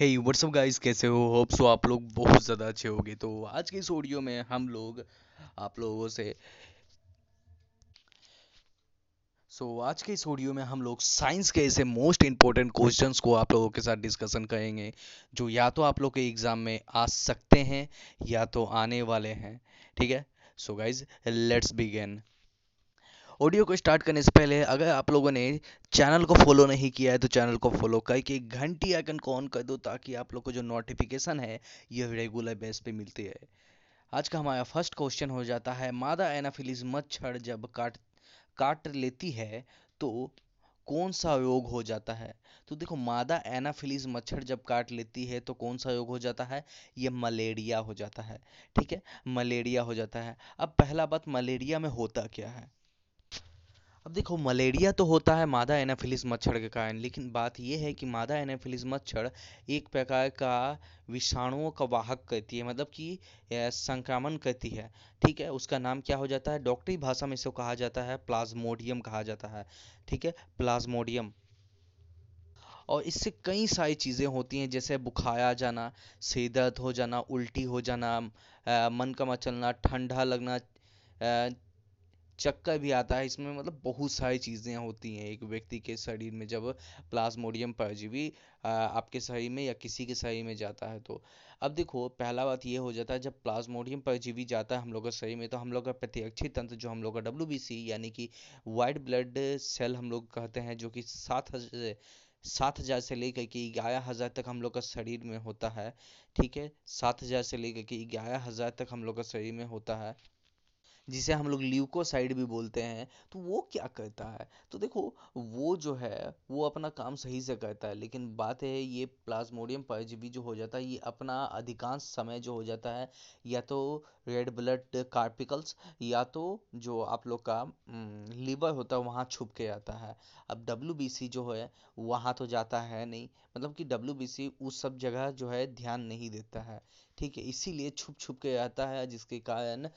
हे WhatsApp guys कैसे हो? Hope so आप लोग बहुत ज़्यादा अच्छे होंगे। तो आज के इस ऑडियो में हम लोग आप लोगों से सो so, आज के इस ऑडियो में हम लोग साइंस के ऐसे मोस्ट इंपॉर्टेंट क्वेश्चंस को आप लोगों के साथ डिस्कशन करेंगे जो या तो आप लोग के एग्ज़ाम में आ सकते हैं या तो आने वाले हैं। ठीक है? So guys let's begin audio को स्टार्ट करने से पहले अगर आप लोगों ने चैनल को फॉलो नहीं किया है तो चैनल को फॉलो करके घंटी आइकन को ऑन कर दो, ताकि आप लोग को जो नोटिफिकेशन है, ये रेगुलर बेस पे मिलती है आज का हमारा फ़र्स्ट क्वेश्चन हो जाता है, मादा एनाफिलिस मच्छर जब काट काट लेती है तो कौन सा रोग हो जाता है? तो देखो, मादा एनाफिलिस मच्छर जब काट लेती है तो कौन सा रोग हो जाता है? ये मलेरिया हो जाता है, ठीक है? मलेरिया हो जाता है। अब पहला बात मलेरिया में होता क्या है? अब देखो मलेरिया तो होता है मादा एनाफिलिस मच्छर के कारण लेकिन बात यह है कि मादा एनाफिलिस मच्छर एक प्रकार का विषाणुओं का वाहक करती है मतलब कि संक्रमण करती है ठीक है? उसका नाम क्या हो जाता है? डॉक्टरी भाषा में इसको कहा जाता है प्लाज्मोडियम कहा जाता है ठीक है? प्लाज्मोडियम। और इससे कई सारी चीज़ें होती हैं जैसे बुखार जाना सिर दर्द हो जाना उल्टी हो जाना आ, मन का मचलना ठंडा लगना चक्कर भी आता है। इसमें मतलब बहुत सारी चीज़ें होती हैं एक व्यक्ति के शरीर में जब प्लाज्मोडियम परजीवी आपके शरीर में या किसी के शरीर में जाता है तो। अब देखो, पहला बात ये हो जाता है, जब प्लाज्मोडियम परजीवी जाता है हम लोग के शरीर में तो हम लोग का प्रतिरक्षी तंत्र जो हम लोग का डब्ल्यू यानी कि वाइट ब्लड सेल हम लोग कहते हैं, जो कि सात सात हज़ार से लेकर के ग्यारह हज़ार तक हम लोग का शरीर में होता है। ठीक है? सात हज़ार से लेकर के ग्यारह हज़ार तक हम लोग का शरीर में होता है। जिसे हम लोग ल्यूकोसाइड भी बोलते हैं तो वो क्या करता है? तो देखो, वो जो है, वो अपना काम सही से करता है, लेकिन बात है ये प्लाज्मोडियम परजीवी जो हो जाता है, ये अपना अधिकांश समय जो हो जाता है, या तो रेड ब्लड कार्पिकल्स या तो जो आप लोग का लीवर होता है, वहाँ छुप के आता है। अब डब्ल्यूबीसी जो है, वहाँ तो जाता है नहीं मतलब कि डब्ल्यूबीसी उस सब जगह जो है, ध्यान नहीं देता है। ठीक है, इसीलिए छुप छुप के आता है, जिसके कारण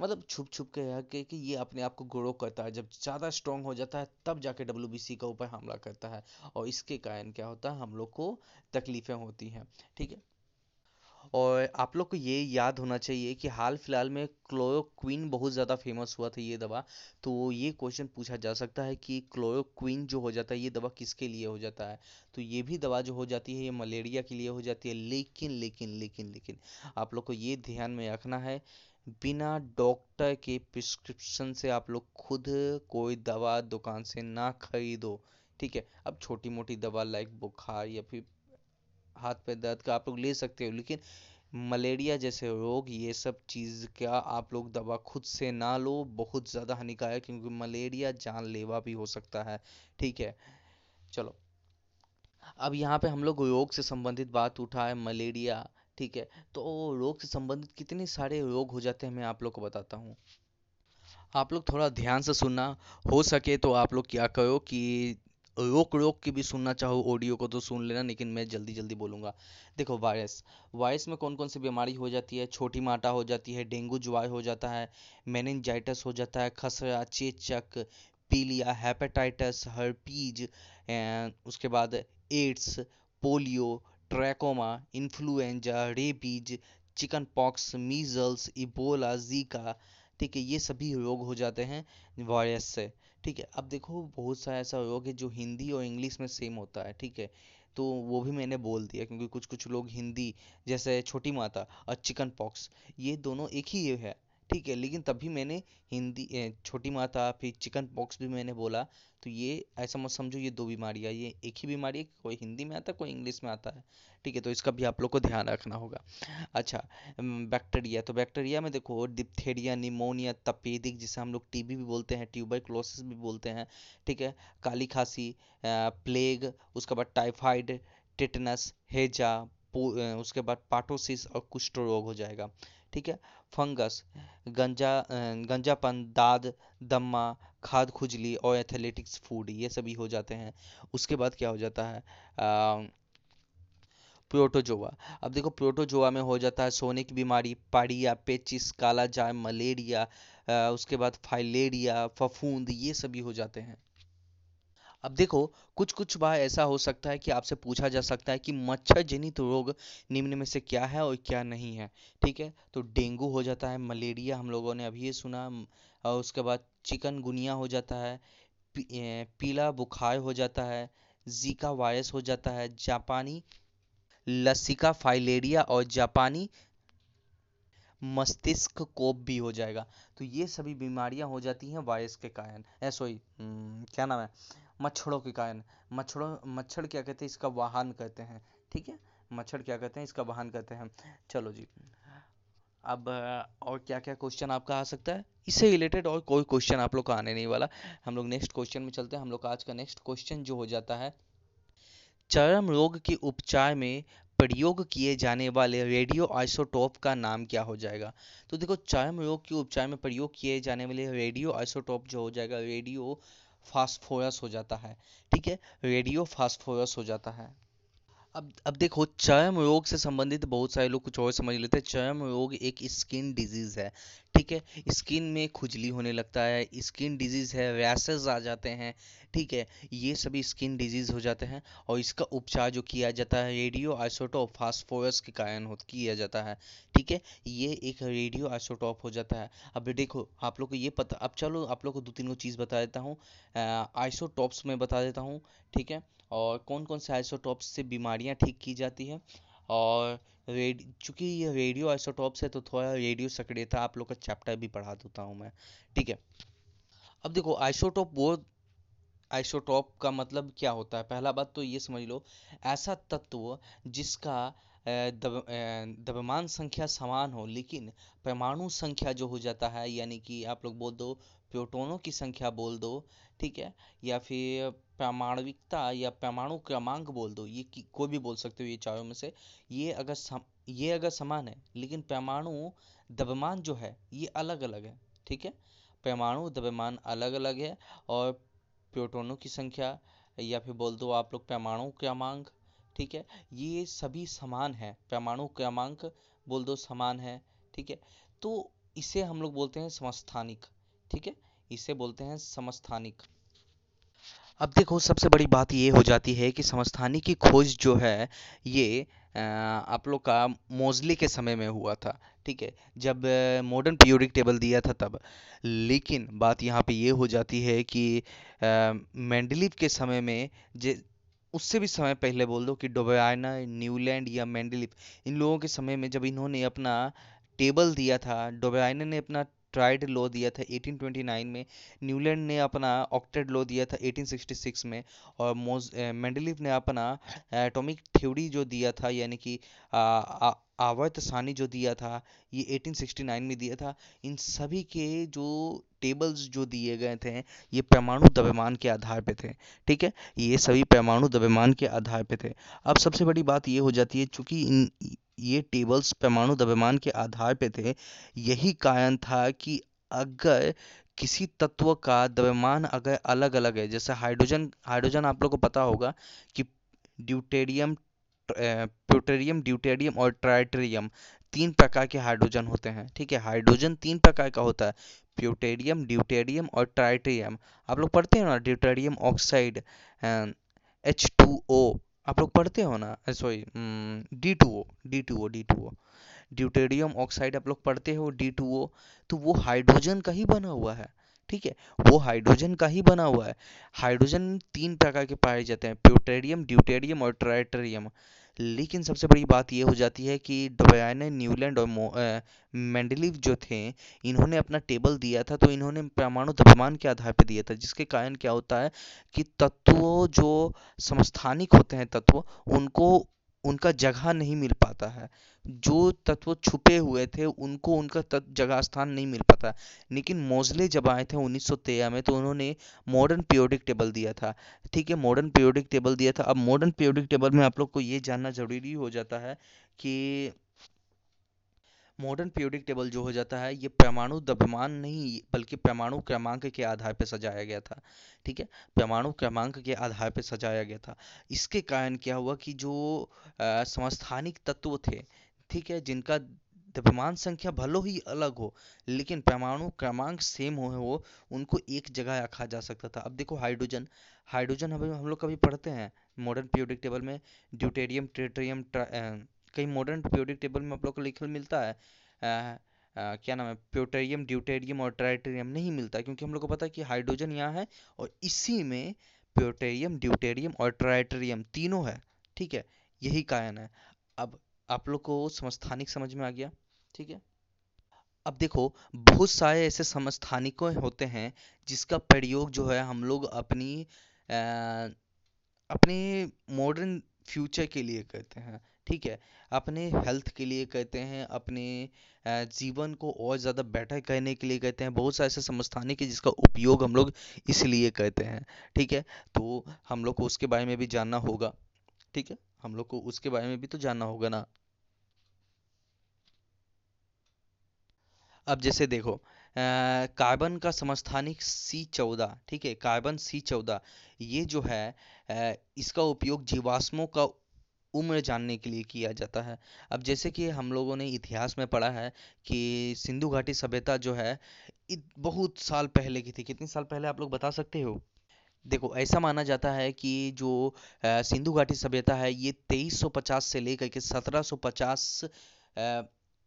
मतलब छुप छुप के है कि, कि ये अपने आप को ग्रो करता है। जब ज़्यादा स्ट्रॉन्ग हो जाता है तब जाके डब्ल्यूबीसी का ऊपर हमला करता है और इसके कारण क्या होता है हम लोग को तकलीफ़ें होती हैं ठीक है? और आप लोग को ये याद होना चाहिए कि हाल फ़िलहाल में क्लोरोक्विन बहुत ज़्यादा फ़ेमस हुआ था ये दवा। तो ये क्वेश्चन पूछा जा सकता है कि क्लोरोक्विन जो हो जाता है ये दवा किसके लिए हो जाता है? तो ये भी दवा जो हो जाती है ये मलेरिया के लिए हो जाती है। लेकिन लेकिन लेकिन लेकिन आप लोग को ये ध्यान में रखना है बिना डॉक्टर के प्रिस्क्रिप्शन से आप लोग खुद कोई दवा दुकान से ना खरीदो, ठीक है? अब छोटी मोटी दवा लाइक बुखार या फिर हाथ पे दर्द का आप लोग ले सकते हो, लेकिन मलेरिया जैसे रोग, ये सब चीज़ का आप लोग दवा खुद से ना लो, बहुत ज़्यादा हानिकारक, क्योंकि मलेरिया जानलेवा भी हो सकता है, ठीक है? चलो, अब यहाँ पे हम लोग रोग से संबंधित बात उठा है मलेरिया। ठीक है? तो रोग से संबंधित कितने सारे रोग हो जाते हैं मैं आप लोग को बताता हूँ। आप लोग थोड़ा ध्यान से सुनना, हो सके तो आप लोग क्या करो कि रोक रोक के भी सुनना, चाहो ऑडियो को तो सुन लेना, लेकिन मैं जल्दी जल्दी बोलूँगा। देखो वायरस वायरस में कौन कौन सी बीमारी हो जाती है? छोटी माटा हो जाती है, डेंगू ज्वार हो जाता है मेनिनजाइटस हो जाता है, खसरा, चेचक, पीलिया हेपेटाइटिस हर्पीज उसके बाद AIDS polio trachoma, influenza, rabies chicken pox measles, Ebola, Zika, ठीक है, ये सभी रोग हो जाते हैं वायरस से, ठीक है। अब देखो, बहुत सा ऐसा रोग है जो हिंदी और इंग्लिश में सेम होता है, ठीक है। तो वो भी मैंने बोल दिया क्योंकि कुछ कुछ लोग हिंदी, जैसे छोटी माता और चिकन पॉक्स ये दोनों एक ही है। ठीक है, लेकिन तभी मैंने हिंदी छोटी माता, फिर चिकन पॉक्स भी मैंने बोला। तो ये, ऐसा मत समझो, ये दो बीमारियाँ ये एक ही बीमारी है कोई हिंदी में आता है, कोई इंग्लिश में आता है। ठीक है तो इसका भी आप लोग को ध्यान रखना होगा। अच्छा बैक्टीरिया तो बैक्टीरिया में देखो, डिप्थेरिया, निमोनिया, तपेदिक जिसे हम लोग टीबी भी बोलते हैं, ट्यूबरक्लोसिस भी बोलते हैं, ठीक है, काली खांसी प्लेग, उसके बाद टाइफाइड, टिटनस, हेजा उसके बाद पाटोसिस और कुष्ठ रोग हो जाएगा। ठीक है? फंगस गंजा गंजापन दाद दम्मा खाद खुजली और एथलेटिक्स फ़ूड ये सभी हो जाते हैं। उसके बाद क्या हो जाता है? आ, प्रोटोजोआ अब देखो प्रोटोजोआ में हो जाता है सोने की बीमारी पाड़िया पेचिस काला जाय मलेरिया उसके बाद फाइलेरिया फफूंद ये सभी हो जाते हैं। अब देखो कुछ कुछ बार ऐसा हो सकता है कि आपसे पूछा जा सकता है कि मच्छर जनित रोग निम्न में से क्या है और क्या नहीं है, ठीक है? तो डेंगू हो जाता है, मलेरिया हम लोगों ने अभी ये सुना और उसके बाद चिकनगुनिया हो जाता है पीला बुखार हो जाता है, जीका वायरस हो जाता है, जापानी लसिका फाइलेरिया और जापानी मस्तिष्क कोप भी हो जाएगा। तो ये सभी बीमारियाँ हो जाती हैं वायरस के कारण सॉरी क्या नाम है? मच्छरों के कारण। मच्छरों, मच्छर क्या कहते हैं? इसका वाहन कहते हैं। ठीक है? मच्छर क्या कहते हैं? इसका वाहन कहते हैं। चलो जी। अब, और क्या क्या क्वेश्चन आपका आ सकता है? इससे रिलेटेड और कोई क्वेश्चन आप लोग का आने नहीं वाला। हम लोग नेक्स्ट क्वेश्चन में चलते हैं। हम लोग का आज का नेक्स्ट क्वेश्चन जो हो जाता है, चरम रोग के उपचार में प्रयोग किए जाने वाले रेडियो आइसोटोप का नाम क्या हो जाएगा? तो देखो, चरम रोग के उपचार में प्रयोग किए जाने वाले रेडियो आइसोटोप जो हो जाएगा रेडियो फास्फोरस हो जाता है, ठीक है? रेडियो फास्फोरस हो जाता है। अब अब देखो चयम रोग से संबंधित बहुत सारे लोग कुछ और समझ लेते हैं। चयम रोग एक स्किन डिज़ीज़ है ठीक है, स्किन में खुजली होने लगता है, स्किन डिज़ीज़ है रैसेस आ जाते हैं, ठीक है, ये सभी स्किन डिज़ीज़ हो जाते हैं और इसका उपचार जो किया जाता है, रेडियो आइसोटोप फास्फोरस के कारण किया जाता है, ठीक है, ये एक रेडियो आइसोटोप हो जाता है। अब देखो, आप लोग को ये पता, अब चलो आप लोग को दो तीन चीज़ बता देता हूँ आइसोटॉप्स में बता देता हूँ, ठीक है, और कौन कौन से आइसोटॉप्स से बीमारियाँ ठीक की जाती है, और रेड, चूँकि ये रेडियो आइसोटोप्स है तो थोड़ा रेडियो सक्रियता आप लोग का चैप्टर भी पढ़ा देता हूँ मैं, ठीक है? अब देखो, आइसोटॉप वो, आइसोटॉप का मतलब क्या होता है? पहला बात तो ये समझ लो, ऐसा तत्व जिसका द्रव्यमान संख्या समान हो, लेकिन परमाणु संख्या जो हो जाता है, यानी कि आप लोग बोल दो, प्रोटोनों की संख्या बोल दो, ठीक है? या फिर प्रामाणिकता या परमाणु क्रमांक बोल दो ये कोई भी बोल सकते हो ये चारों में से। ये अगर सम, ये अगर समान है लेकिन परमाणु द्रव्यमान जो है ये अलग अलग है ठीक है? परमाणु द्रव्यमान अलग अलग है और प्रोटोनों की संख्या या फिर बोल दो आप लोग परमाणु क्रमांक ठीक है? ये सभी समान है परमाणु क्रमांक बोल दो समान है ठीक है? तो इसे हम लोग बोलते हैं समस्थानिक ठीक है? इसे बोलते हैं समस्थानिक। अब देखो, सबसे बड़ी बात ये हो जाती है कि समस्थानी की खोज जो है, ये आप लोग का मोजली के समय में हुआ था, ठीक है? जब मॉडर्न पीरियोडिक टेबल दिया था तब। लेकिन बात यहाँ पे ये हो जाती है कि मेंडलीव के समय में जे, उससे भी समय पहले बोल दो कि डोबयाना न्यूलैंड या मेंडलीव इन लोगों के समय में जब इन्होंने अपना टेबल दिया था डोबयाना ने अपना ट्राइड लॉ दिया था 1829 में। न्यूलैंड ने अपना ऑक्टेड लॉ दिया था 1866 में और मोज मैंडलिव ने अपना एटॉमिक थ्योरी जो दिया था, यानी कि आवर्त सानी जो दिया था, ये 1869 में दिया था, इन सभी के जो टेबल्स जो दिए गए थे, ये परमाणु द्रव्यमान के आधार पे थे, ठीक है? ये सभी परमाणु द्रव्यमान के आधार पे थे। अब सबसे बड़ी बात ये हो जाती है, चूँकि इन, ये टेबल्स परमाणु द्रव्यमान के आधार पे थे, यही कारण था कि अगर किसी तत्व का द्रव्यमान अगर अलग अलग है, जैसे हाइड्रोजन हाइड्रोजन आप लोग को पता होगा कि ड्यूटेरियम प्यूटेरियम, ड्यूटेरियम और ट्राइटेरियम तीन प्रकार के हाइड्रोजन होते हैं, ठीक है? हाइड्रोजन तीन प्रकार का होता है, प्यूटेरियम, ड्यूटेरियम और ट्राइटेरियम। आप लोग पढ़ते हो ना deuterium oxide H two O? आप लोग पढ़ते हो ना? Sorry D two O, D two O, D two O. Deuterium oxide आप लोग पढ़ते हो, डी टू ओ तो वो हाइड्रोजन का ही बना हुआ है। ठीक है? वो हाइड्रोजन का ही बना हुआ है। हाइड्रोजन तीन प्रकार के पाए जाते हैं प्यूटेरियम ड्यूटेरियम और ट्राइटेरियम लेकिन सबसे बड़ी बात ये हो जाती है कि डोबयान, न्यूलैंड और मेंडलीव जो थे, इन्होंने अपना टेबल दिया था तो इन्होंने परमाणु द्रव्यमान के आधार पर दिया था, जिसके कारण क्या होता है कि तत्वों जो समस्थानिक होते हैं तत्व, उनको उनका जगह नहीं मिल पाता है। जो तत्व छुपे हुए थे, उनको उनका तत्व जगह स्थान नहीं मिल पाता। लेकिन मोजले जब आए थे उन्नीस सौ तेरह में तो उन्होंने मॉडर्न पीरियोडिक टेबल दिया था। ठीक है मॉडर्न पीरियोडिक टेबल दिया था। अब मॉडर्न पीरियोडिक टेबल में आप लोग को ये जानना ज़रूरी हो जाता है कि मॉडर्न पीरियोडिक टेबल जो हो जाता है, ये परमाणु द्रव्यमान नहीं, बल्कि परमाणु क्रमांक के आधार पर सजाया गया था, ठीक है? परमाणु क्रमांक के आधार पर सजाया गया था। इसके कारण क्या हुआ कि जो समस्थानिक तत्व थे, ठीक है, जिनका द्रव्यमान संख्या भलो ही अलग हो, लेकिन परमाणु क्रमांक सेम हो हो, उनको एक जगह रखा जा सकता था। अब देखो हाइड्रोजन हाइड्रोजन हम हम लोग कभी पढ़ते हैं मॉडर्न पीरियोडिक टेबल में ड्यूटेरियम ट्रिटियम कहीं मॉडर्न पीरियोडिक टेबल में आप लोग को लिखल मिलता है आ, आ, क्या नाम है प्योटेरियम ड्यूटेरियम और ट्राइटेरियम नहीं मिलता क्योंकि हम लोग को पता है कि हाइड्रोजन यहाँ है और इसी में प्योटेरियम ड्यूटेरियम और ट्राइटेरियम तीनों है ठीक है यही कारण है। अब आप लोग को समस्थानिक समझ में आ गया ठीक है? अब देखो बहुत सारे ऐसे समस्थानिकों होते हैं जिसका प्रयोग जो है हम लोग अपनी आ, अपने मॉडर्न फ्यूचर के लिए करते हैं। ठीक है अपने हेल्थ के लिए कहते हैं अपने जीवन को और ज़्यादा बेटर करने के लिए कहते हैं बहुत सारे ऐसे समस्थानिक है कि जिसका उपयोग हम लोग इसलिए कहते हैं ठीक है? तो हम लोग को उसके बारे में भी जानना होगा ठीक है? हम लोग को उसके बारे में भी तो जानना होगा ना। अब जैसे देखो कार्बन का समस्थानिक सी चौदह ठीक है? कार्बन सी चौदह ये जो है आ, इसका उपयोग जीवाश्मों का उम्र जानने के लिए किया जाता है। अब जैसे कि हम लोगों ने इतिहास में पढ़ा है कि सिंधु घाटी सभ्यता जो है बहुत साल पहले की थी। कितने साल पहले आप लोग बता सकते हो? देखो, ऐसा माना जाता है कि जो सिंधु घाटी सभ्यता है, ये 2350 से लेकर के 1750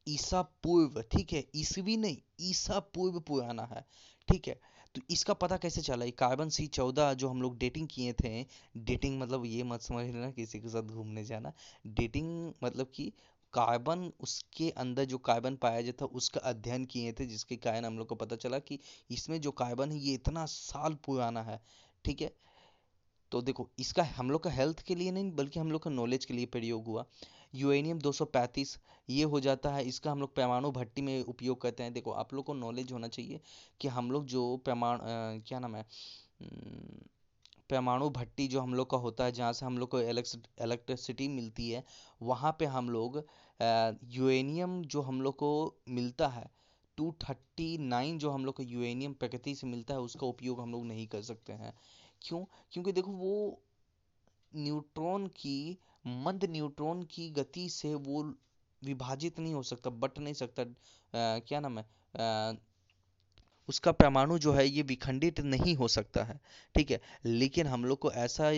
ईसा पूर्व, ठीक है? ईसवी नहीं, ईसा पूर्व पुराना है, ठीक है? तो इसका पता कैसे चला? ये कार्बन सी चौदह जो हम लोग डेटिंग किए थे डेटिंग मतलब ये मत समझ लेना किसी के साथ घूमने जाना। डेटिंग मतलब कि कार्बन उसके अंदर जो कार्बन पाया जाता, उसका अध्ययन किए थे, जिसके कारण हम लोग को पता चला कि इसमें जो कार्बन है, ये इतना साल पुराना है, ठीक है? तो देखो, इसका हम लोग का हेल्थ के लिए नहीं, बल्कि हम लोग का नॉलेज के लिए प्रयोग हुआ। यूरेनियम 235 ये हो जाता है। इसका हम लोग परमाणु भट्टी में उपयोग करते हैं। देखो, आप लोग को नॉलेज होना चाहिए कि हम लोग जो परमाणु क्या नाम है परमाणु भट्टी जो हम लोग का होता है, जहाँ से हम लोग को इलेक्ट्रिसिटी मिलती है, वहाँ पे हम लोग यूरेनियम जो हम लोग को मिलता है 239 जो हम लोग को यूरेनियम प्रकृति से मिलता है, उसका उपयोग हम लोग नहीं कर सकते हैं। क्यों? क्योंकि देखो, वो न्यूट्रॉन की मंद न्यूट्रॉन की गति से वो विभाजित नहीं हो सकता बट नहीं सकता। आ, क्या नाम है? आ, उसका परमाणु जो है ये विखंडित नहीं हो सकता है ठीक है? लेकिन हम लोग को ऐसा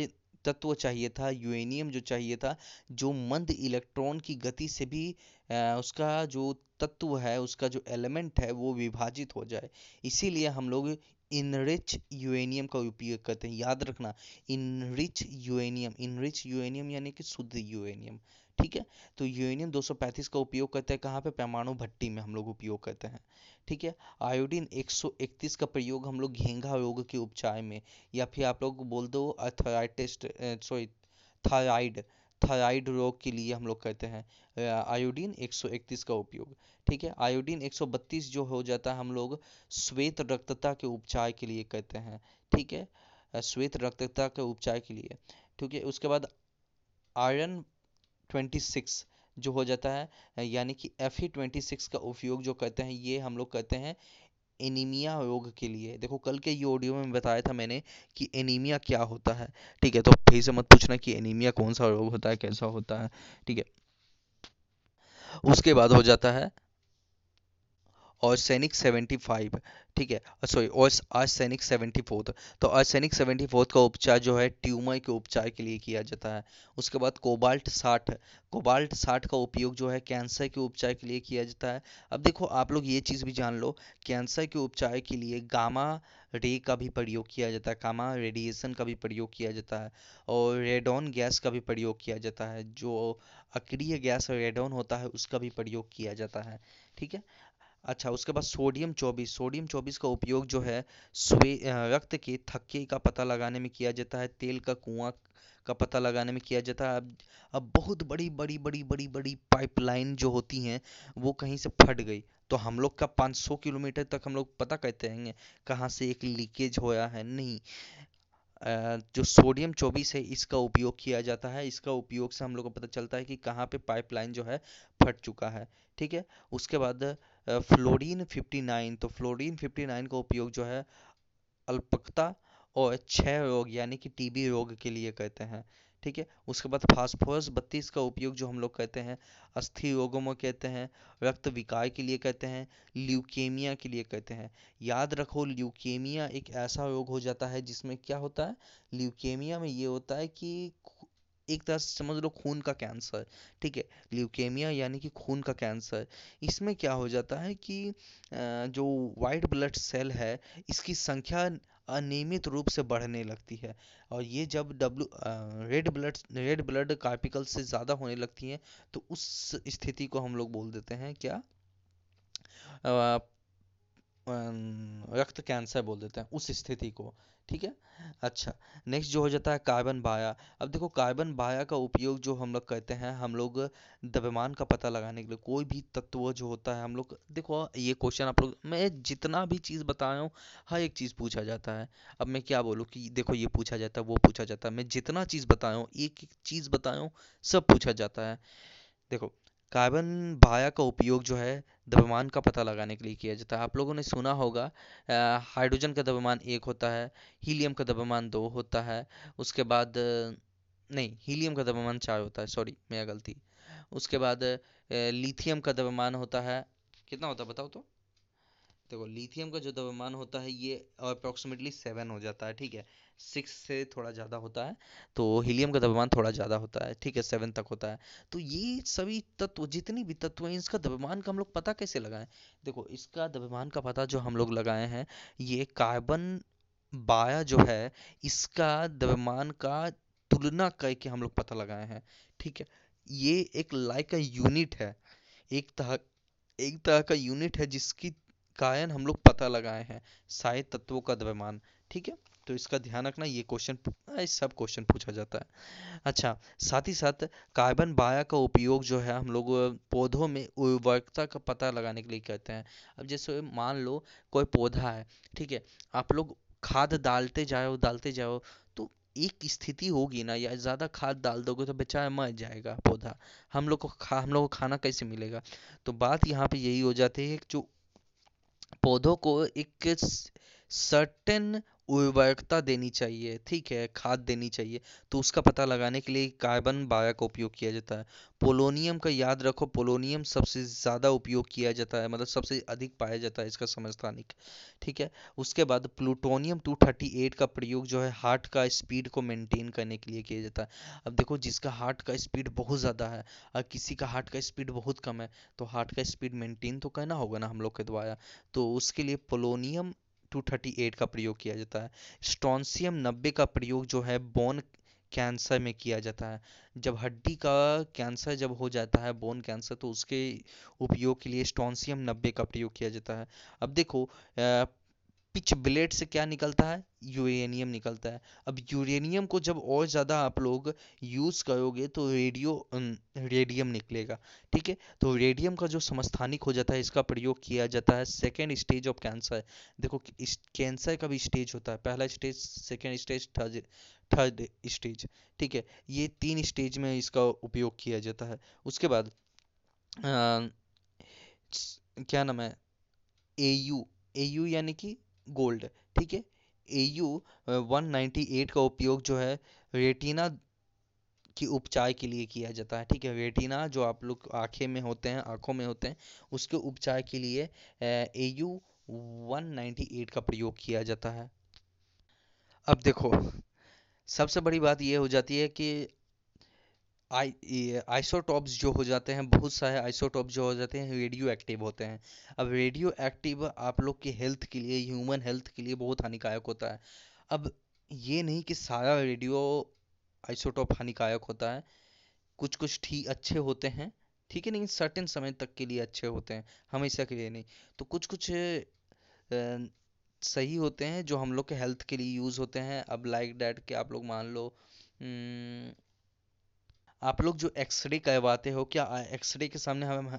तत्व चाहिए था यूरेनियम जो चाहिए था जो मंद इलेक्ट्रॉन की गति से भी आ, उसका जो तत्व है उसका जो एलिमेंट है वो विभाजित हो जाए। इसीलिए हम लोग इनरिच यूरेनियम का उपयोग करते हैं। याद रखना इनरिच यूरेनियम इनरिच यूरेनियम यानी कि शुद्ध यूरेनियम ठीक है? तो यूरेनियम 235 का उपयोग करते हैं कहाँ पे? परमाणु भट्टी में हम लोग उपयोग करते हैं, ठीक है? आयोडीन 131 का प्रयोग हम लोग घेंघा रोग के उपचार में, या फिर आप लोग बोल दो अर्थराइटिस सॉरी थायराइड थायराइड रोग के लिए हम लोग करते हैं आयोडीन 131 का उपयोग। ठीक है? आयोडीन 132 जो हो जाता है हम लोग श्वेत रक्तता के उपचार के लिए करते हैं। ठीक है? श्वेत रक्तता के उपचार के लिए। ठीक है? उसके बाद आयरन 26 जो हो जाता है यानी कि एफ़ ई ट्वेंटी सिक्स का उपयोग जो करते हैं, ये हम लोग करते हैं एनीमिया रोग के लिए। देखो, कल के ये ऑडियो में बताया था मैंने कि एनीमिया क्या होता है, ठीक है? तो फिर से मत पूछना कि एनीमिया कौन सा रोग होता है, कैसा होता है, ठीक है? उसके बाद हो जाता है सैनिक सेवेंटी फाइव, ठीक है? Sorry arsenic seventy fourth. तो आर्सेनिक सेवेंटी फोर्थ का उपचार जो है, ट्यूमर के उपचार के लिए किया जाता है। उसके बाद कोबाल्ट साठ कोबाल्ट साठ का उपयोग जो है, कैंसर के उपचार के लिए किया जाता है। अब देखो, आप लोग ये चीज़ भी जान लो, कैंसर के उपचार के लिए गामा रे का भी प्रयोग किया जाता है कामा रेडिएशन का भी प्रयोग किया जाता है, और रेडॉन गैस का भी प्रयोग किया जाता है, जो अक्रिय गैस रेडॉन होता है, उसका भी प्रयोग किया जाता है, ठीक है? अच्छा उसके बाद सोडियम चौबीस। सोडियम चौबीस का उपयोग जो है, स्वे रक्त के थक्के का पता लगाने में किया जाता है, तेल का कुआँ का पता लगाने में किया जाता है। अब अब बहुत बड़ी बड़ी बड़ी बड़ी बड़ी पाइपलाइन जो होती हैं, वो कहीं से फट गई। तो हम लोग का 500 किलोमीटर तक हम लोग पता करते हैं कहाँ से एक लीकेज होया है, नहीं। जो सोडियम चौबीस है, इसका उपयोग किया जाता है। इसका उपयोग से हम लोग को पता चलता है कि कहाँ पे पाइपलाइन जो है, फट चुका है। ठीक है? उसके बाद फ्लोरीन 59 तो फ्लोरीन 59 का उपयोग जो है, अल्पकता और क्षय रोग, यानी कि टीबी रोग के लिए करते हैं, ठीक है? उसके बाद फास्फोरस बत्तीस का उपयोग जो हम लोग कहते हैं अस्थि रोगों में कहते हैं, रक्त विकार के लिए कहते हैं ल्यूकेमिया के लिए कहते हैं। याद रखो ल्यूकेमिया एक ऐसा रोग हो जाता है जिसमें क्या होता है? ल्यूकेमिया में ये होता है कि एक तरह से समझ लो खून का कैंसर, ठीक है? ल्यूकेमिया यानी कि खून का कैंसर। इसमें क्या हो जाता है कि जो वाइट ब्लड सेल है, इसकी संख्या अनियमित रूप से बढ़ने लगती है। और ये जब W red blood red blood corpuscle से ज़्यादा होने लगती हैं तो उस स्थिति को हम लोग बोल देते हैं क्या? रक्त कैंसर बोल देते हैं, उस स्थिति को, ठीक है? अच्छा नेक्स्ट जो हो जाता है कार्बन बाया। अब देखो कार्बन बाया का उपयोग जो हम लोग कहते हैं, हम लोग द्रव्यमान का पता लगाने के लिए, कोई भी तत्व जो होता है, हम लोग, देखो, ये क्वेश्चन आप लोग, मैं जितना भी चीज़ बताया हूँ, हर एक चीज़ पूछा जाता है। अब मैं क्या बोलूँ कि, देखो, ये पूछा जाता है, वो पूछा जाता है। मैं जितना चीज़ बताया हूँ, एक एक चीज़ बताया हूँ, सब पूछा जाता है। देखो कार्बन बाया का उपयोग जो है द्रव्यमान का पता लगाने के लिए किया जाता है। आप लोगों ने सुना होगा हाइड्रोजन का द्रव्यमान एक होता है, हीलियम का द्रव्यमान दो होता है, उसके बाद, नहीं, हीलियम का द्रव्यमान चार होता है, सॉरी, मेरा गलती। उसके बाद लिथियम का द्रव्यमान होता है, कितना होता है बताओ तो? देखो लिथियम का जो द्रव्यमान होता है, ये अप्रोक्सीमेटली सेवन हो जाता है, ठीक है? सिक्स से थोड़ा ज़्यादा होता है तो हीलियम का द्रव्यमान थोड़ा ज़्यादा होता है, ठीक है? सेवन तक होता है। तो ये सभी तत्व, जितनी भी तत्व हैं, इसका द्रव्यमान का हम लोग पता कैसे लगाएँ? देखो, इसका द्रव्यमान का पता जो हम लोग लगाए हैं, ये कार्बन बाया जो है, इसका द्रव्यमान का तुलना करके हम लोग पता लगाए हैं, ठीक है? ये एक लाइक का यूनिट है, एक तरह एक तरह का यूनिट है जिसकी कारण हम लोग पता लगाए हैं, सारे तत्वों का द्रव्यमान, ठीक है? तो इसका ध्यान रखना, ये क्वेश्चन सब क्वेश्चन पूछा जाता है। अच्छा साथ ही साथ कार्बन बाया का उपयोग जो है हम लोग पौधों में उर्वरकता का पता लगाने के लिए करते हैं। अब जैसे मान लो कोई पौधा है, ठीक है? आप लोग खाद डालते जाओ डालते जाओ तो एक स्थिति होगी ना, या ज़्यादा खाद डाल दोगे तो बेचारा मर जाएगा पौधा। हम लोग को खा, हम लोग को खाना कैसे मिलेगा? तो बात यहाँ पे यही हो जाती है जो पौधों को एक सर्टेन उर्वरकता देनी चाहिए, ठीक है, खाद देनी चाहिए तो उसका पता लगाने के लिए कार्बन बाया का उपयोग किया जाता है। पोलोनियम का याद रखो पोलोनियम सबसे ज़्यादा उपयोग किया जाता है मतलब सबसे अधिक पाया जाता है इसका समस्थानिक, ठीक है। उसके बाद प्लूटोनियम 238 का प्रयोग जो है हार्ट का स्पीड को मेंटेन करने के लिए किया जाता है। अब देखो, जिसका हार्ट का स्पीड बहुत ज़्यादा है और किसी का हार्ट का स्पीड बहुत कम है तो हार्ट का स्पीड मेंटेन तो करना होगा ना हम लोग के द्वारा। तो उसके लिए पोलोनियम 238 का प्रयोग किया जाता है। स्टोनसियम 90 का प्रयोग जो है बोन कैंसर में किया जाता है। जब हड्डी का कैंसर जब हो जाता है बोन कैंसर तो उसके उपयोग के लिए स्टोनसियम 90 का प्रयोग किया जाता है। अब देखो पिच ब्लेड से क्या निकलता है? यूरेनियम निकलता है। अब यूरेनियम को जब और ज़्यादा आप लोग यूज़ करोगे तो रेडियो रेडियम निकलेगा ठीक है? तो रेडियम का जो समस्थानिक हो जाता है इसका प्रयोग किया जाता है सेकेंड स्टेज ऑफ़ कैंसर देखो इस कैंसर का भी स्टेज होता है। पहला stage second stage third third stage ठीक है? ये तीन स्टेज में इसका उपयोग किया जाता है। उसके बाद आ, क्या नाम है? ए यू ए यू यानी कि गोल्ड ठीक है? ए यू वन का उपयोग जो है, रेटिना की उपचार के लिए किया जाता है, ठीक है? रेटिना जो आप लोग आँखें में होते हैं, आँखों में होते हैं, उसके उपचार के लिए ए यू वन का प्रयोग किया जाता है। अब देखो, सबसे बड़ी बात यह हो जाती है कि आई आइसोटॉप्स जो हो जाते हैं, बहुत सारे आइसोटॉप्स जो हो जाते हैं रेडियो एक्टिव होते हैं। अब रेडियो एक्टिव आप लोग की हेल्थ के लिए ह्यूमन हेल्थ के लिए बहुत हानिकारक होता है। अब ये नहीं कि सारा रेडियो आइसोटॉप हानिकारक होता है। कुछ कुछ ठीक अच्छे होते हैं, ठीक है नहीं सर्टेन समय तक के लिए अच्छे होते हैं, हमेशा के लिए नहीं। तो कुछ कुछ सही होते हैं जो हम लोग के हेल्थ के लिए यूज़ होते हैं। अब लाइक डैट के आप लोग मान लो आप लोग जो एक्सरे करवाते हो, क्या एक्सरे के सामने हम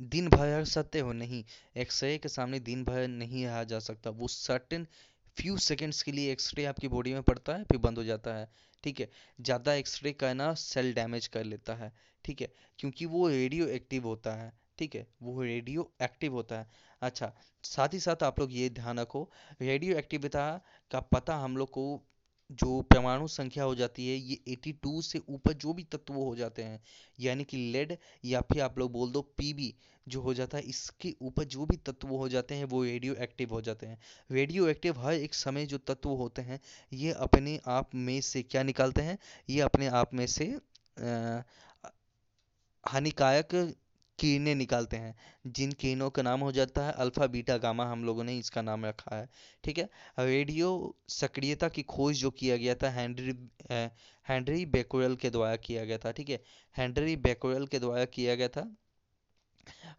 दिन भर सकते हो? नहीं एक्सरे के सामने दिन भर नहीं रहा जा सकता। वो सर्टेन फ्यू सेकेंड्स के लिए एक्सरे आपकी बॉडी में पड़ता है, फिर बंद हो जाता है। ठीक है? ज़्यादा एक्सरे करना सेल डैमेज कर लेता है। ठीक है? क्योंकि वो रेडियो एक्टिव होता है। ठीक है? वो रेडियो एक्टिव होता है। अच्छा साथ ही साथ आप लोग ये ध्यान रखो रेडियो एक्टिविता का पता हम लोग को जो परमाणु संख्या हो जाती है, ये 82 से ऊपर जो भी तत्व हो जाते हैं, यानी कि लेड या फिर आप लोग बोल दो पीबी जो हो जाता है, इसके ऊपर जो भी तत्व हो जाते हैं, वो रेडियो एक्टिव हो जाते हैं। रेडियो एक्टिव हर एक समय जो तत्व होते हैं, ये अपने आप में से क्या निकालते हैं? ये अपने आप में से हानिकारक किरणें निकालते हैं। जिन किरणों का नाम हो जाता है, अल्फ़ा, बीटा, गामा, हम लोगों ने इसका नाम रखा है, ठीक है? रेडियो सक्रियता की खोज जो किया गया था, हेनरी हेनरी बेकोरल के द्वारा किया गया था, ठीक है? हेनरी बेकोरल के द्वारा किया गया था।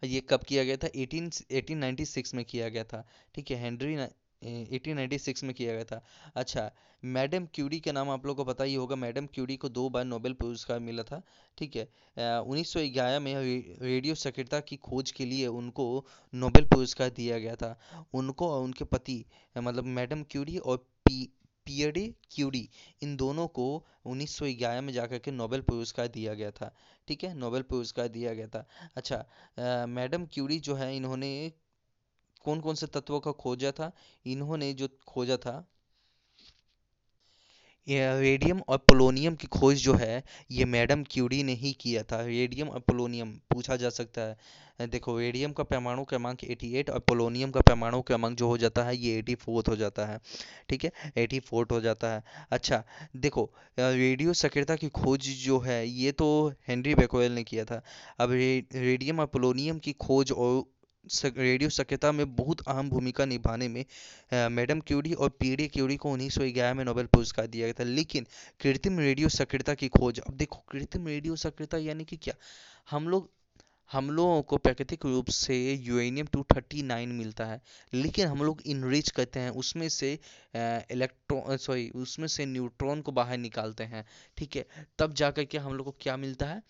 ये कब किया गया था? 18 1896 में किया गया था, ठीक है? हेनरी 1896 में किया गया था अच्छा मैडम क्यूरी का नाम आप लोगों को पता ही होगा मैडम क्यूरी को दो बार नोबेल पुरस्कार मिला था ठीक है उन्नीस सौ ग्यारह में रेडियो सक्रियता की खोज के लिए उनको नोबेल पुरस्कार दिया गया था उनको और उनके पति मतलब मैडम क्यूरी और पी पियरे क्यूरी इन दोनों को 1911 में जाकर के नोबेल पुरस्कार दिया गया था ठीक है नोबेल पुरस्कार दिया गया था अच्छा मैडम क्यूरी जो है इन्होंने कौन कौन से तत्वों का खोजा था इन्होंने जो खोजा था रेडियम और पोलोनियम की खोज जो है ये मैडम क्यूरी ने ही किया था। रेडियम और पोलोनियम पूछा जा सकता है। देखो रेडियम का परमाणु क्रमांक 88 और पोलोनियम का परमाणु क्रमांक जो हो जाता है ये 84 हो जाता है। ठीक है? 84 हो जाता है। अच्छा देखो रेडियो सक्रियता की खोज जो है ये तो हेनरी बेकोयल ने किया था। अब रे, रेडियम और पोलोनियम की खोज और रेडियो सक्रियता में बहुत अहम भूमिका निभाने में मैडम क्यूरी और पीडी क्यूरी को उन्नीस में नोबेल पुरस्कार दिया गया था। लेकिन कृत्रिम रेडियो सक्रियता की खोज, अब देखो, कृत्रिम रेडियो सक्रियता यानी कि क्या? हम लोग, हम लोगों को प्राकृतिक रूप से यूरेनियम 239 मिलता है, लेकिन हम लोग इनरिच करते हैं, उसमें से इलेक्ट्रॉन सॉरी उसमें से न्यूट्रॉन को बाहर निकालते हैं, ठीक है? तब जाकर के हम लोग को क्या मिलता है?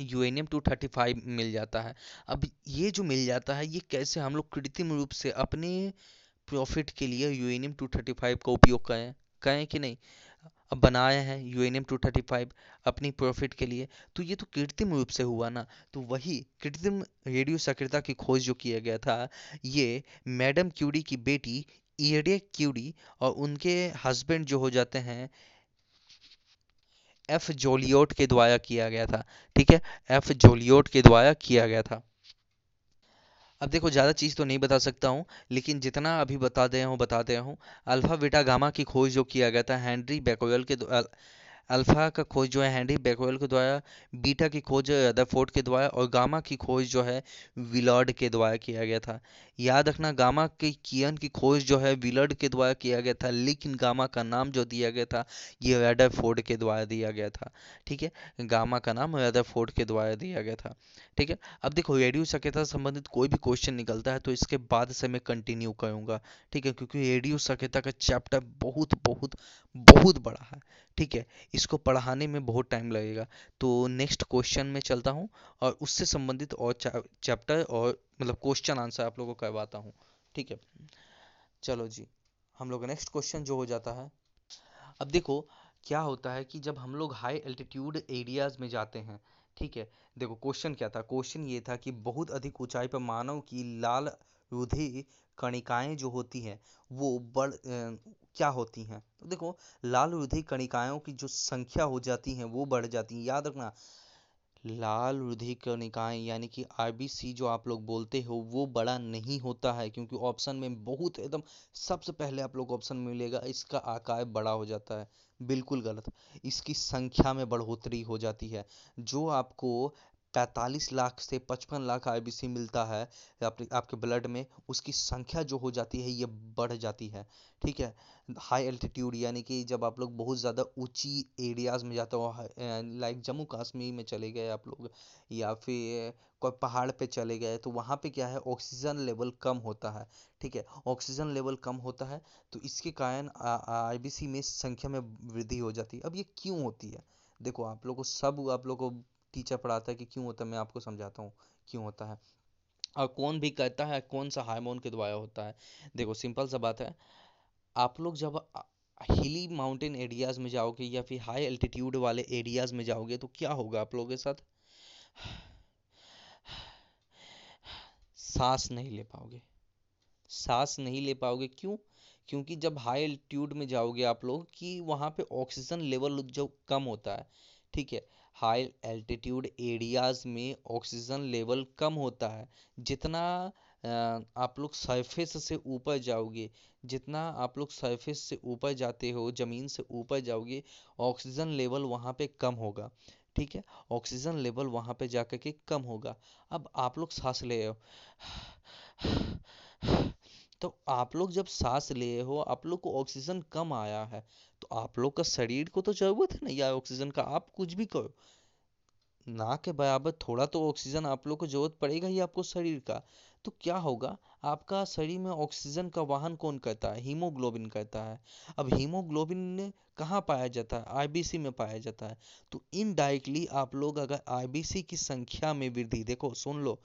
यूरेनियम टू थर्टी फाइव मिल जाता है। अब ये जो मिल जाता है, ये कैसे हम लोग कृत्रिम रूप से अपने प्रॉफिट के लिए यूरेनियम टू थर्टी फाइव का उपयोग करें करें कि नहीं? अब बनाए हैं यूरेनियम टू थर्टी फाइव अपनी प्रॉफिट के लिए। तो ये तो कृत्रिम रूप से हुआ ना। तो वही कृत्रिम रेडियो सक्रियता की खोज जो किया गया था, ये मैडम क्यूरी की बेटी ईडे क्यूरी और उनके हस्बैंड जो हो जाते हैं एफ़ जोलियोट के द्वारा किया गया था, ठीक है? एफ़ जोलियोट के द्वारा किया गया था। अब देखो, ज़्यादा चीज़ तो नहीं बता सकता हूँ, लेकिन जितना अभी बता दे हूँ बता दे हूँ। अल्फ़ा बीटा गामा की खोज जो किया गया था, हेनरी बेकोयल के अल्फ़ा का खोज जो है, हेनरी बेकवेल के द्वारा, बीटा की खोज रदरफोर्ड के द्वारा, और गामा की खोज जो है, विलर्ड के द्वारा किया गया था। याद रखना, गामा के कियन की खोज जो है विलर्ड के द्वारा किया गया था, लेकिन गामा का नाम जो दिया गया था, ये रदरफोर्ड के द्वारा दिया गया था, ठीक है? गामा का नाम रदरफोर्ड के द्वारा दिया गया था, ठीक है? अब देखो, रेडियो सक्रियता से संबंधित कोई भी क्वेश्चन निकलता है तो इसके बाद से मैं कंटिन्यू करूँगा, ठीक है? क्योंकि रेडियो सक्रियता का चैप्टर बहुत बहुत बहुत बड़ा है, ठीक है? इसको पढ़ाने में बहुत टाइम लगेगा। तो नेक्स्ट क्वेश्चन में चलता हूँ, और उससे संबंधित और चैप्टर और मतलब क्वेश्चन आंसर आप लोगों को करवाता हूँ, ठीक है? चलो जी, हम लोग नेक्स्ट क्वेश्चन जो हो जाता है। अब देखो, क्या होता है कि जब हम लोग हाई एल्टीट्यूड एरियाज़ में जाते हैं, ठीक है? देखो क्वेश्चन क्या था? क्वेश्चन ये था कि बहुत अधिक ऊंचाई पर मानव की लाल रुधि कणिकाएँ जो होती हैं, वो बढ़ क्या होती हैं? तो देखो, लाल रुधिर कणिकाओं की जो संख्या हो जाती है, वो बढ़ जाती है। याद रखना लाल रुधिर कणिकाएँ, यानी कि आरबीसी जो आप लोग बोलते हो, वो बड़ा नहीं होता है, क्योंकि ऑप्शन में बहुत एकदम सबसे पहले आप लोग ऑप्शन में मिलेगा, इसका आकार बड़ा हो जाता है। बिल्कुल गलत। इसकी संख्या में बढ़ोतरी हो जाती है। जो आपको पैंतालीस लाख से पचपन लाख आईबीसी मिलता है आप, आपके ब्लड में उसकी संख्या जो हो जाती है ये बढ़ जाती है। ठीक है? हाई एल्टीट्यूड यानी कि जब आप लोग बहुत ज़्यादा ऊँची एरियाज़ में जाते हो लाइक जम्मू कश्मीर में चले गए आप लोग या फिर कोई पहाड़ पे चले गए तो वहाँ पे क्या है ऑक्सीजन लेवल कम होता है। ठीक है? ऑक्सीजन लेवल कम होता है तो इसके कारण आईबीसी में संख्या में वृद्धि हो जाती है। अब ये क्यों होती है? देखो आप लोग को सब आप लोग को टीचर पढ़ाता है कि क्यों होता है, मैं आपको समझाता हूँ क्यों होता है। और कौन भी कहता है, कौन सा हार्मोन के द्वारा होता है। देखो, सिंपल सा बात है, आप लोग जब हिली माउंटेन एरियाज़ में जाओगे या फिर हाई एल्टीट्यूड वाले एरियाज़ में जाओगे तो क्या होगा आप लोगों के साथ? सांस नहीं ले पाओगे। सांस नहीं ले पाओगे। क्यों? क्योंकि जब हाई एल्टीट्यूड में जाओगे आप लोग, कि वहाँ पे ऑक्सीजन लेवल जो कम होता है, ठीक है हाई एल्टीट्यूड एरियाज़ में ऑक्सीजन लेवल कम होता है। जितना आप लोग सरफेस से ऊपर जाओगे, जितना आप लोग सरफेस से ऊपर जाते हो, ज़मीन से ऊपर जाओगे ऑक्सीजन लेवल वहाँ पे कम होगा। ठीक है? ऑक्सीजन लेवल वहाँ पे जाकर के कम होगा। अब आप लोग सांस ले रहे हो। तो आप लोग जब सांस ले हो, आप लोग को ऑक्सीजन कम आया है तो आप लोग का शरीर को तो ज़रूरत है ना यार ऑक्सीजन का आप कुछ भी करो। ना के बराबर थोड़ा तो ऑक्सीजन आप लोग को ज़रूरत पड़ेगा ही आपको शरीर का। तो क्या होगा, आपका शरीर में ऑक्सीजन का वाहन कौन करता है? हीमोग्लोबिन करता है। अब हीमोग्लोबिन कहाँ पाया जाता है? आईबीसी में पाया जाता है। तो इनडायरेक्टली आप लोग अगर आईबीसी की संख्या में वृद्धि, देखो सुन लो,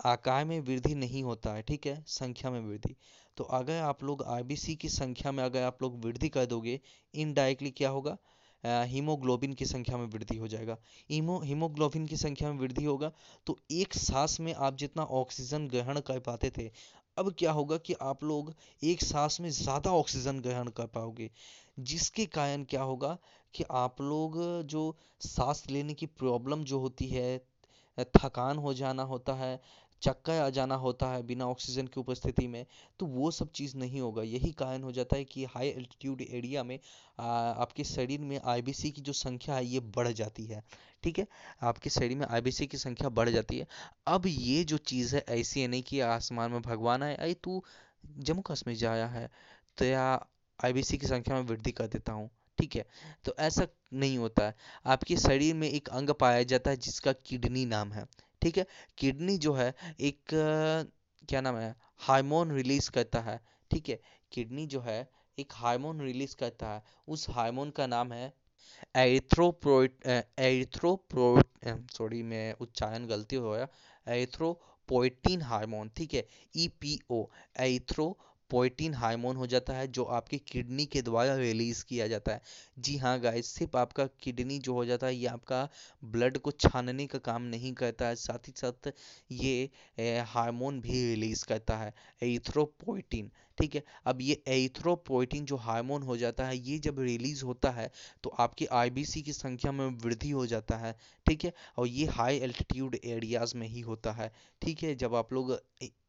आकार में वृद्धि नहीं होता है, ठीक है? संख्या में वृद्धि। तो अगर आप लोग आरबीसी की संख्या में अगर आप लोग वृद्धि कर दोगे इनडायरेक्टली क्या होगा? हीमोग्लोबिन की संख्या में वृद्धि हो जाएगा। हीमो हीमोग्लोबिन की संख्या में वृद्धि होगा तो एक सांस में आप जितना ऑक्सीजन ग्रहण कर पाते थे, अब क्या होगा कि आप लोग एक सांस में ज़्यादा ऑक्सीजन ग्रहण कर पाओगे। जिसके कारण क्या होगा कि आप लोग जो सांस लेने की प्रॉब्लम जो होती है, थकान हो जाना होता है चक्कर आ जाना होता है बिना ऑक्सीजन की उपस्थिति में तो वो सब चीज़ नहीं होगा। यही कारण हो जाता है कि हाई एल्टीट्यूड एरिया में आ, आपके शरीर में आईबीसी की जो संख्या है ये बढ़ जाती है। ठीक है? आपके शरीर में आईबीसी की संख्या बढ़ जाती है। अब ये जो चीज़ है ऐसी है नहीं कि आसमान में भगवान आए अरे तू जम्मू कश्मीर जाया है तो या आईबीसी की संख्या में वृद्धि कर देता हूँ। ठीक है? तो ऐसा नहीं होता है। आपके शरीर में एक अंग पाया जाता है जिसका किडनी नाम है। ठीक है? किडनी जो है, एक, क्या नाम है, हार्मोन रिलीज़ करता है, ठीक है? किडनी जो है, एक हार्मोन रिलीज़ करता है। उस हार्मोन का नाम है एरिथ्रोप्रोट सॉरी मैं उच्चारण गलती हो गया। एरिथ्रोपोइटिन हार्मोन, ठीक है? ईपीओ एरिथ्रो पोइटिन हार्मोन हो जाता है, जो आपकी किडनी के द्वारा रिलीज़ किया जाता है। जी हाँ गाइस सिर्फ़ आपका किडनी जो हो जाता है, ये आपका ब्लड को छानने का काम नहीं करता है, साथ ही साथ ये हार्मोन भी रिलीज़ करता है एथ्रोपोइटिन ठीक है, अब ये एथ्रोपोइटिन जो हार्मोन हो जाता है, ये जब रिलीज़ होता है तो आपकी आईबीसी की संख्या में वृद्धि हो जाता है। ठीक है, और ये हाई एल्टीट्यूड एरियाज़ में ही होता है। ठीक है, जब आप लोग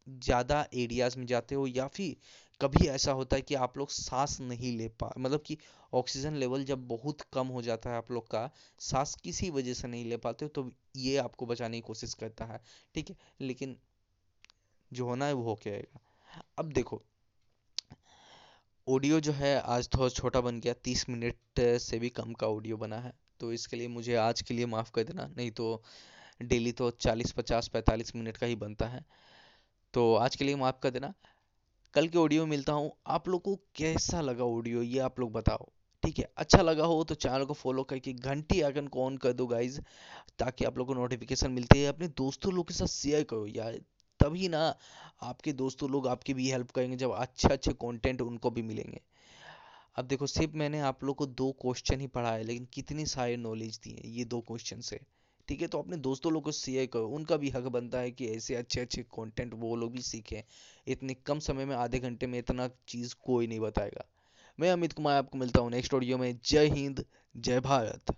ज़्यादा एरियाज़ में जाते हो या फिर कभी ऐसा होता है कि आप लोग सांस नहीं ले पा मतलब कि ऑक्सीजन लेवल जब बहुत कम हो जाता है आप लोग का, सांस किसी वजह से नहीं ले पाते हो तो ये आपको बचाने की कोशिश करता है, ठीक है? लेकिन जो होना है वो हो के आएगा। अब देखो ऑडियो जो है आज थोड़ा छोटा बन गया, तीस मिनट से भी कम का ऑडियो बना है तो इसके लिए मुझे आज के लिए माफ़ कर देना, नहीं तो डेली तो चालीस, पचास, पैंतालीस मिनट का ही बनता है। तो आज के लिए माफ़ कर देना, कल के ऑडियो मिलता हूँ। आप लोग को कैसा लगा ऑडियो ये आप लोग बताओ। ठीक है अच्छा लगा हो तो चैनल को फॉलो करके घंटी आइकन को ऑन कर दो गाइज़ ताकि आप लोग को नोटिफिकेशन मिलती है। अपने दोस्तों लोग के साथ शेयर करो यार, तभी ना आपके दोस्तों लोग आपकी भी हेल्प करेंगे, जब अच्छे अच्छे कंटेंट उनको भी मिलेंगे। अब देखो, सिर्फ़ मैंने आप लोग को दो क्वेश्चन ही पढ़ा लेकिन कितनी सारी नॉलेज दी है ये दो क्वेश्चन से। ठीक है तो अपने दोस्तों लोग को शेयर करो। उनका भी हक बनता है कि ऐसे अच्छे अच्छे कंटेंट वो लोग भी सीखें। इतने कम समय में, आधे घंटे में इतना चीज़ कोई नहीं बताएगा। मैं अमित कुमार आपको मिलता हूँ नेक्स्ट ऑडियो में। जय हिंद, जय भारत।